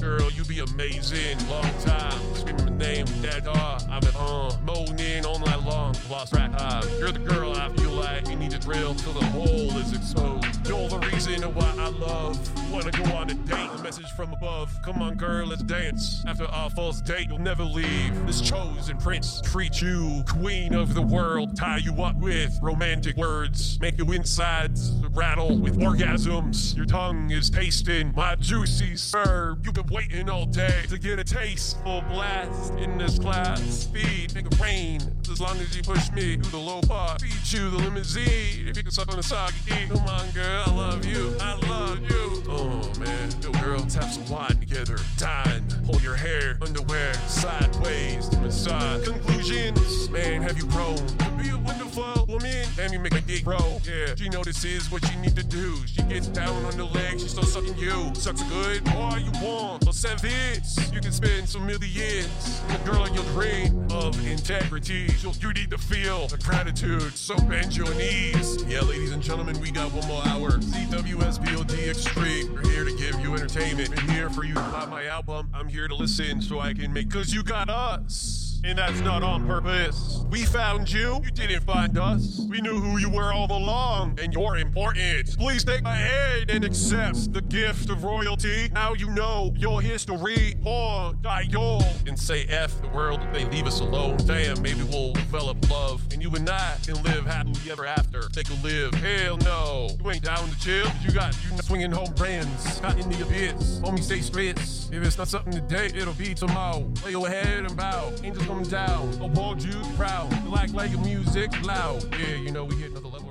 girl, you be amazing. Long time, screaming my name, that dog. I've been uh, moaning all night long. Lost track time. You're the girl I feel like you need to drill till the hole is exposed. You're the reason why I love. Wanna go on a date? A message from above. Come on, girl, let's dance. After our first date, you'll never leave. This chosen prince treat you queen of the world. Tie you up with romantic words. Make your insides rattle with orgasms. Your tongue is tasting my juicy serve. You've been waiting all day to get a taste. Full blast in this class. Speed, make it rain. As long as you push me through the low part. Feed you the limousine. If you can suck on the soggy. Come on, girl, I love you. I love you. Oh, tap some wine together. Dine. Pull your hair, underwear, sideways massage. Conclusions. Man, have you grown to be a wonderful woman? Damn, you make a dick grow. Yeah, she notices what you need to do. She gets down on the legs, she's still sucking you. Sucks good, all you want. For sevens, you can spend some millions. The girl in your dream of integrity. You need to feel the gratitude. So bend your knees. Yeah, ladies and gentlemen, we got one more hour. CWSBOD Extreme. We're here to you entertainment. I'm here for you to buy my album. I'm here to listen so I can make, cause you got us. And that's not on purpose. We found you. You didn't find us. We knew who you were all along, and you're important. Please take my hand and accept the gift of royalty. Now you know your history. Or die your and say F the world if they leave us alone. Damn, maybe we'll develop love, and you and I can live happily ever after. Take a live. Hell no. You ain't down to chill. You got you not swinging home brands. Caught in the abyss. Homie, stay straight. If it's not something today, it'll be tomorrow. Lay your head and bow. Angels come down. Applaud you proud. Like like your music loud. Yeah, you know we hit another level.